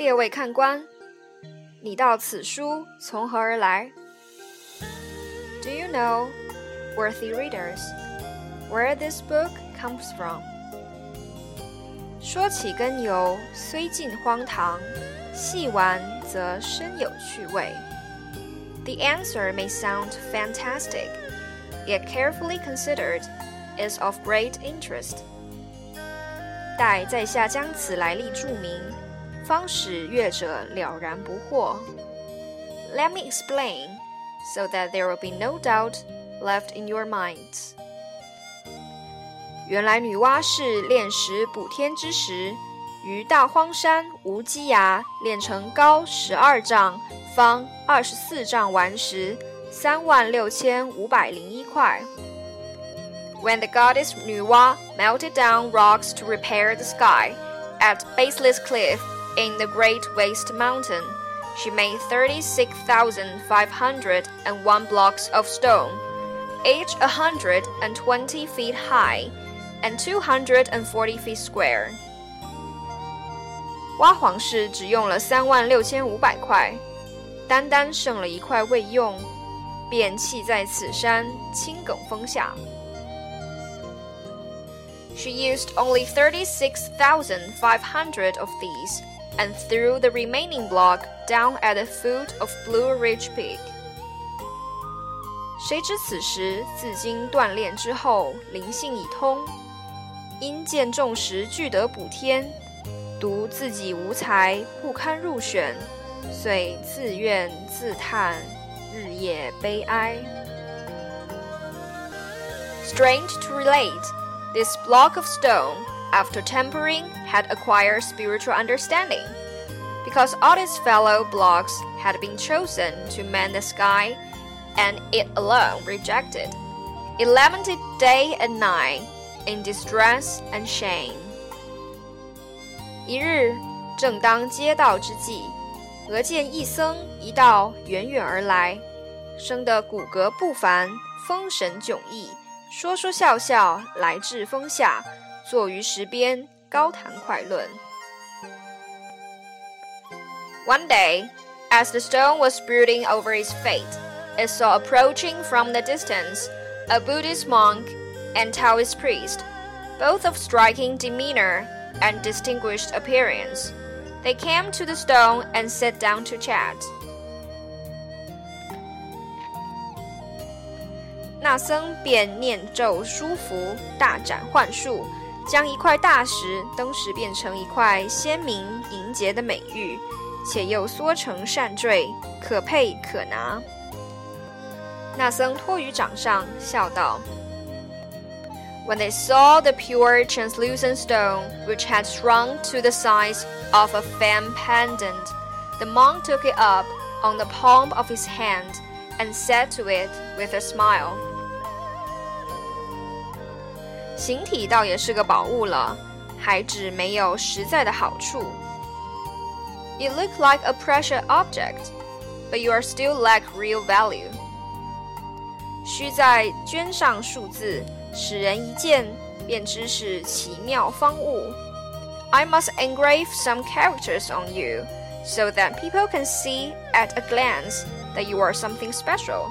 列位看官，你道此书从何而来？Do you know, worthy readers, where this book comes from? 说起根由，虽尽荒唐，细玩则深有趣味。The answer may sound fantastic, yet carefully considered, is of great interest. 待在下将此来历注明， 方使阅者了然不惑。Let me explain, so that there will be no doubt left in your minds. 原来女娲是炼石补天之时，于大荒山无稽崖炼成高十二丈、方二十四丈顽石三万六千五百零一块。When the goddess Nuwa melted down rocks to repair the sky at Baseless Cliff In the Great Waste Mountain, she made 36,501 blocks of stone, each 120 feet high and 240 feet square. 娲皇氏只用了三万六千五百块，单单剩了一块未用，便弃在此山青埂峰下。She used only 36,500 of these and threw the remaining block down at the foot of Blue Ridge Peak. 谁知此时自经锻炼之后，灵性已通。因见众时俱得补天，独自己无才，不堪入选，遂自怨自叹，日夜悲哀。Strange to relate, this block of stone, after tempering, had acquired spiritual understanding, because all its fellow blocks had been chosen to mend the sky, and it alone rejected. It lamented day and night in distress and shame。一日，正当接道之际，俄见一僧一道远远而来，生得骨骼不凡，风神迥异，说说笑笑，来至峰下， 坐于石边，高谈快论。One day, as the stone was brooding over its fate, it saw approaching from the distance a Buddhist monk and Taoist priest, both of striking demeanor and distinguished appearance. They came to the stone and sat down to chat. 那僧便念咒书符，大展幻术， 将一块大石登时变成一块鲜明莹洁的美玉，且又缩成扇坠，可佩可拿。那僧托于掌上，笑道。when they saw the pure translucent stone, which had shrunk to the size of a fan pendant, the monk took it up on the palm of his hand and said to it with a smile. 形体倒也是个宝物了，还只没有实在的好处。It looked like a precious object, but you are still lack real value. 需在绢上数字。使人一见便知是奇妙方物。I must engrave some characters on you, so that people can see at a glance that you are something special.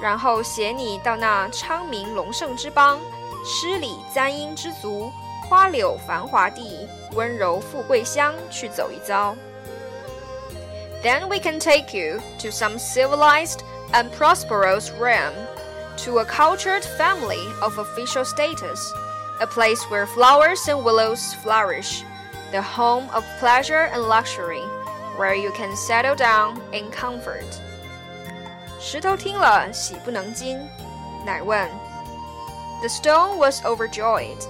然后携你到那昌明隆盛之邦， 诗礼簪缨之族，花柳繁华地，温柔富贵乡去走一遭。Then we can take you to some civilized and prosperous realm to a cultured family of official status, a place where flowers and willows flourish, the home of pleasure and luxury, where you can settle down in comfort. 石头听了，喜不能禁，乃问 ：“The stone was overjoyed。”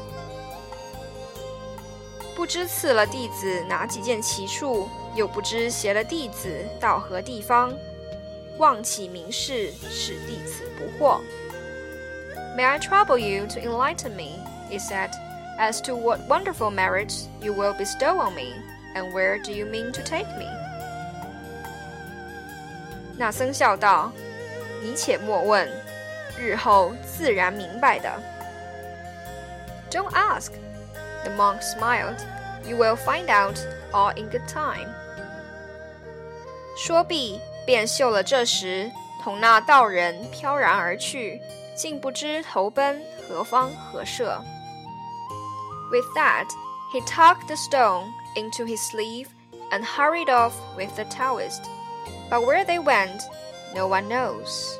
不知赐了弟子哪几件奇处，又不知携了弟子到何地方。望起名士，使弟子不惑。May I trouble you to enlighten me, he said, as to what wonderful merits you will bestow on me, and where do you mean to take me? 那僧笑道：“你且莫问， 日后自然明白的。” Don't ask, the monk smiled. You will find out all in good time。说毕，便嗅了这时，同那道人飘然而去，竟不知投奔何方何社。With that, he tucked the stone into his sleeve and hurried off with the Taoist. But where they went, no one knows.